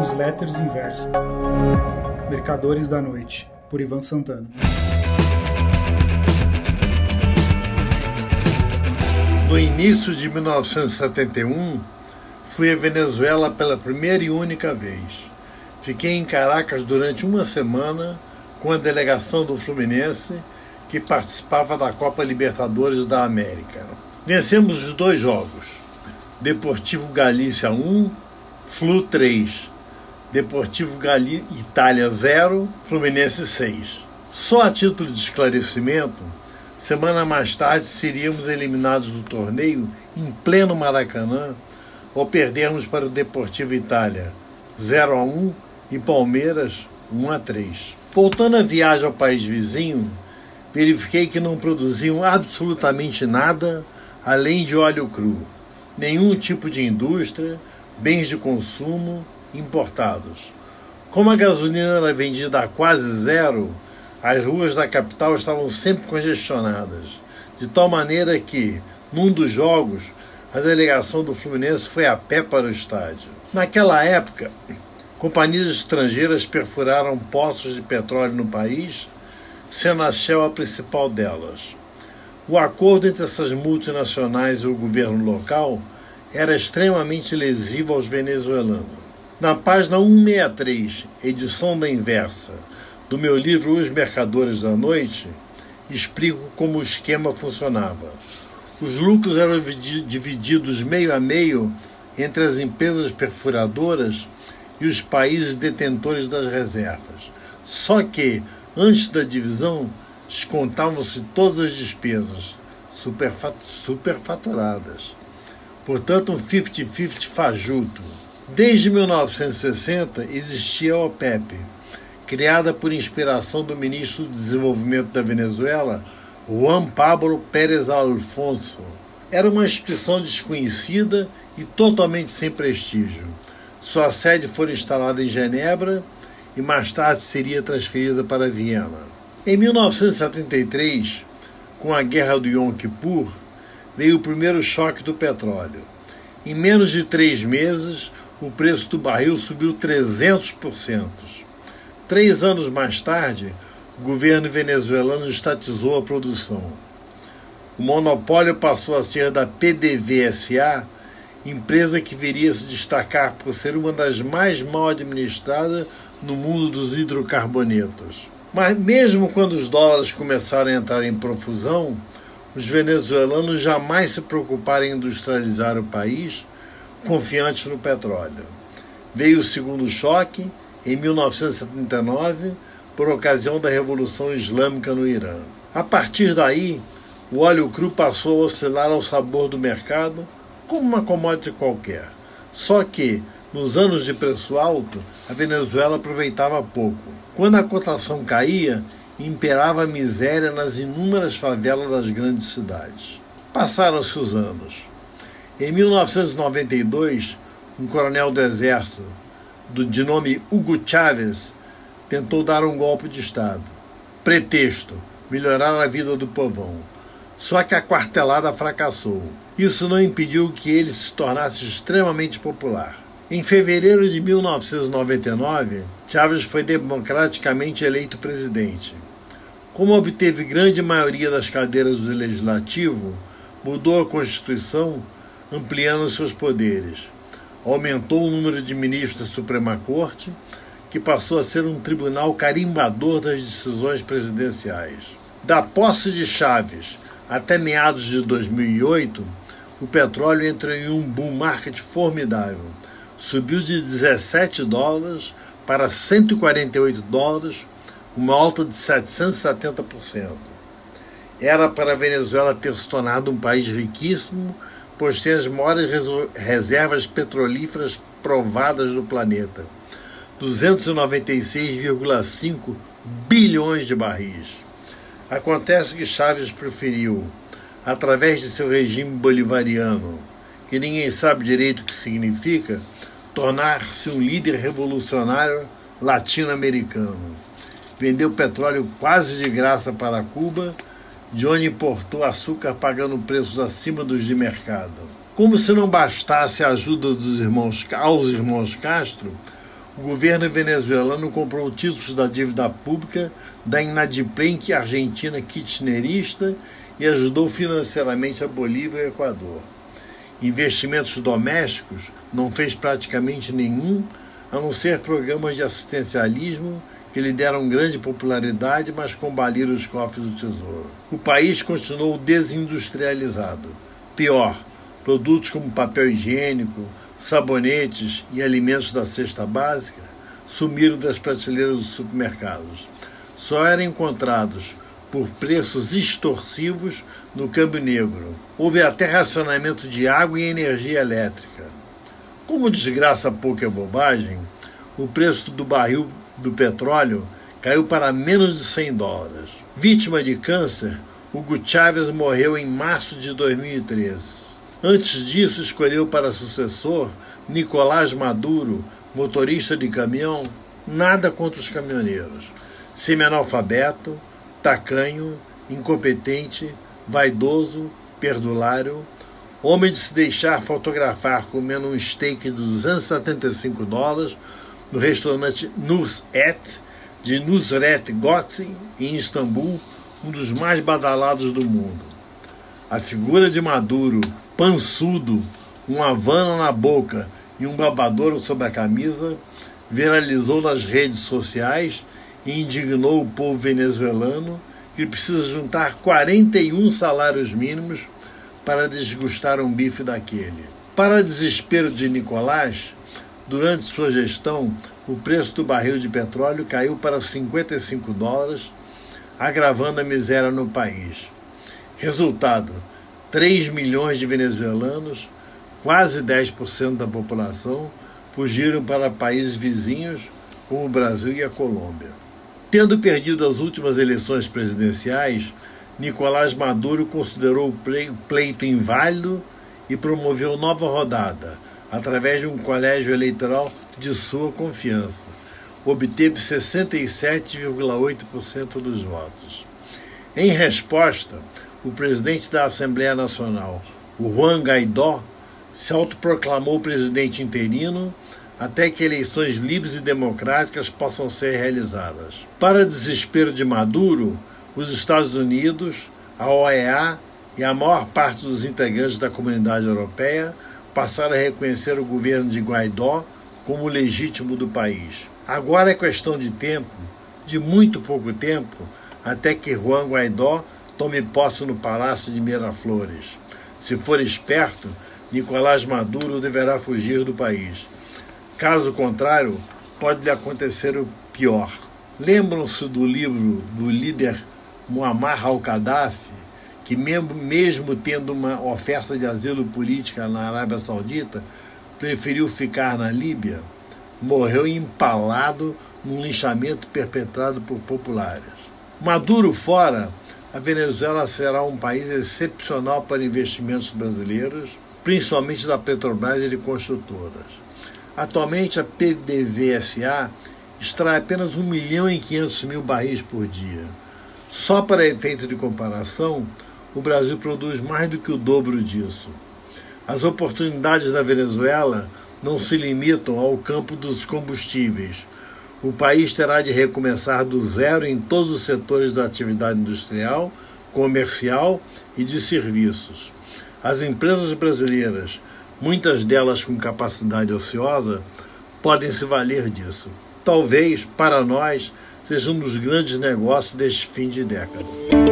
Newsletters Inversa. Mercadores da Noite, por Ivan Santana. No início de 1971, fui à Venezuela pela primeira e única vez. Fiquei em Caracas durante uma semana com a delegação do Fluminense que participava da Copa Libertadores da América. Vencemos os dois jogos. Deportivo Galícia 1, Flu 3. Deportivo Gali Itália 0, Fluminense 6. Só a título de esclarecimento, semana mais tarde seríamos eliminados do torneio em pleno Maracanã ou perdermos para o Deportivo Itália 0 a 1 e Palmeiras 1 a 3. Voltando a viagem ao país vizinho, verifiquei que não produziam absolutamente nada além de óleo cru, nenhum tipo de indústria, bens de consumo importados. Como a gasolina era vendida a quase zero, as ruas da capital estavam sempre congestionadas, de tal maneira que, num dos jogos, a delegação do Fluminense foi a pé para o estádio. Naquela época, companhias estrangeiras perfuraram poços de petróleo no país, sendo a Shell a principal delas. O acordo entre essas multinacionais e o governo local era extremamente lesivo aos venezuelanos. Na página 163, edição da inversa, do meu livro Os Mercadores da Noite, explico como o esquema funcionava. Os lucros eram divididos meio a meio entre as empresas perfuradoras e os países detentores das reservas. Só que, antes da divisão, descontavam-se todas as despesas superfaturadas. Portanto, um 50-50 fajuto. Desde 1960 existia a OPEP, criada por inspiração do ministro do Desenvolvimento da Venezuela, Juan Pablo Pérez Alfonso. Era uma instituição desconhecida e totalmente sem prestígio. Sua sede foi instalada em Genebra e mais tarde seria transferida para Viena. Em 1973, com a Guerra do Yom Kippur, veio o primeiro choque do petróleo. Em menos de três meses, o preço do barril subiu 300%. Três anos mais tarde, o governo venezuelano estatizou a produção. O monopólio passou a ser da PDVSA, empresa que viria se destacar por ser uma das mais mal administradas no mundo dos hidrocarbonetos. Mas mesmo quando os dólares começaram a entrar em profusão, os venezuelanos jamais se preocuparam em industrializar o país confiantes no petróleo. Veio o segundo choque em 1979 por ocasião da Revolução Islâmica no Irã. A partir daí, o óleo cru passou a oscilar ao sabor do mercado como uma commodity qualquer. Só que, nos anos de preço alto, a Venezuela aproveitava pouco. Quando a cotação caía, imperava a miséria nas inúmeras favelas das grandes cidades. Passaram-se os anos. Em 1992, um coronel do exército, do, de nome Hugo Chávez, tentou dar um golpe de Estado. Pretexto: melhorar a vida do povão. Só que a quartelada fracassou. Isso não impediu que ele se tornasse extremamente popular. Em fevereiro de 1999, Chávez foi democraticamente eleito presidente. Como obteve grande maioria das cadeiras do legislativo, mudou a Constituição ampliando seus poderes. Aumentou o número de ministros da Suprema Corte, que passou a ser um tribunal carimbador das decisões presidenciais. Da posse de Chaves até meados de 2008, o petróleo entrou em um bull market formidável. Subiu de 17 dólares para 148 dólares, uma alta de 770%. Era para a Venezuela ter se tornado um país riquíssimo pois tem as maiores reservas petrolíferas provadas do planeta. 296,5 bilhões de barris. Acontece que Chaves preferiu, através de seu regime bolivariano, que ninguém sabe direito o que significa, tornar-se um líder revolucionário latino-americano. Vendeu petróleo quase de graça para Cuba de onde importou açúcar pagando preços acima dos de mercado. Como se não bastasse a ajuda dos irmãos, aos irmãos Castro, o governo venezuelano comprou títulos da dívida pública da inadimplente argentina kirchnerista e ajudou financeiramente a Bolívia e o Equador. Investimentos domésticos não fez praticamente nenhum, a não ser programas de assistencialismo que lhe deram grande popularidade, mas combaliram os cofres do tesouro. O país continuou desindustrializado. Pior, produtos como papel higiênico, sabonetes e alimentos da cesta básica sumiram das prateleiras dos supermercados. Só eram encontrados por preços extorsivos no câmbio negro. Houve até racionamento de água e energia elétrica. Como desgraça pouca é bobagem, o preço do barril do petróleo caiu para menos de 100 dólares. Vítima de câncer, Hugo Chávez morreu em março de 2013. Antes disso, escolheu para sucessor Nicolás Maduro, motorista de caminhão, nada contra os caminhoneiros. Semi-analfabeto, tacanho, incompetente, vaidoso, perdulário, homem de se deixar fotografar comendo um steak de 275 dólares no restaurante Nusret de Nusret Gotzi, em Istambul, um dos mais badalados do mundo. A figura de Maduro, pançudo, um havana na boca e um babadouro sobre a camisa, viralizou nas redes sociais e indignou o povo venezuelano que precisa juntar 41 salários mínimos para desgustar um bife daquele. Para desespero de Nicolás, durante sua gestão, o preço do barril de petróleo caiu para 55 dólares, agravando a miséria no país. Resultado: 3 milhões de venezuelanos, quase 10% da população, fugiram para países vizinhos como o Brasil e a Colômbia. Tendo perdido as últimas eleições presidenciais, Nicolás Maduro considerou o pleito inválido e promoveu nova rodada, através de um colégio eleitoral de sua confiança. Obteve 67,8% dos votos. Em resposta, o presidente da Assembleia Nacional, o Juan Guaidó, se autoproclamou presidente interino até que eleições livres e democráticas possam ser realizadas. Para desespero de Maduro, os Estados Unidos, a OEA e a maior parte dos integrantes da comunidade europeia passaram a reconhecer o governo de Guaidó como legítimo do país. Agora é questão de tempo, de muito pouco tempo, até que Juan Guaidó tome posse no Palácio de Miraflores. Se for esperto, Nicolás Maduro deverá fugir do país. Caso contrário, pode lhe acontecer o pior. Lembram-se do livro do líder Muammar al-Gaddafi, que mesmo, mesmo tendo uma oferta de asilo política na Arábia Saudita, preferiu ficar na Líbia? Morreu empalado num linchamento perpetrado por populares. Maduro fora, a Venezuela será um país excepcional para investimentos brasileiros, principalmente da Petrobras e de construtoras. Atualmente, a PDVSA extrai apenas 1 milhão e 500 mil barris por dia. Só para efeito de comparação, o Brasil produz mais do que o dobro disso. As oportunidades da Venezuela não se limitam ao campo dos combustíveis o país terá de recomeçar do zero em todos os setores da atividade industrial, comercial e de serviços. As empresas brasileiras, muitas delas com capacidade ociosa, podem se valer disso. Talvez, para nós, seja um dos grandes negócios deste fim de década.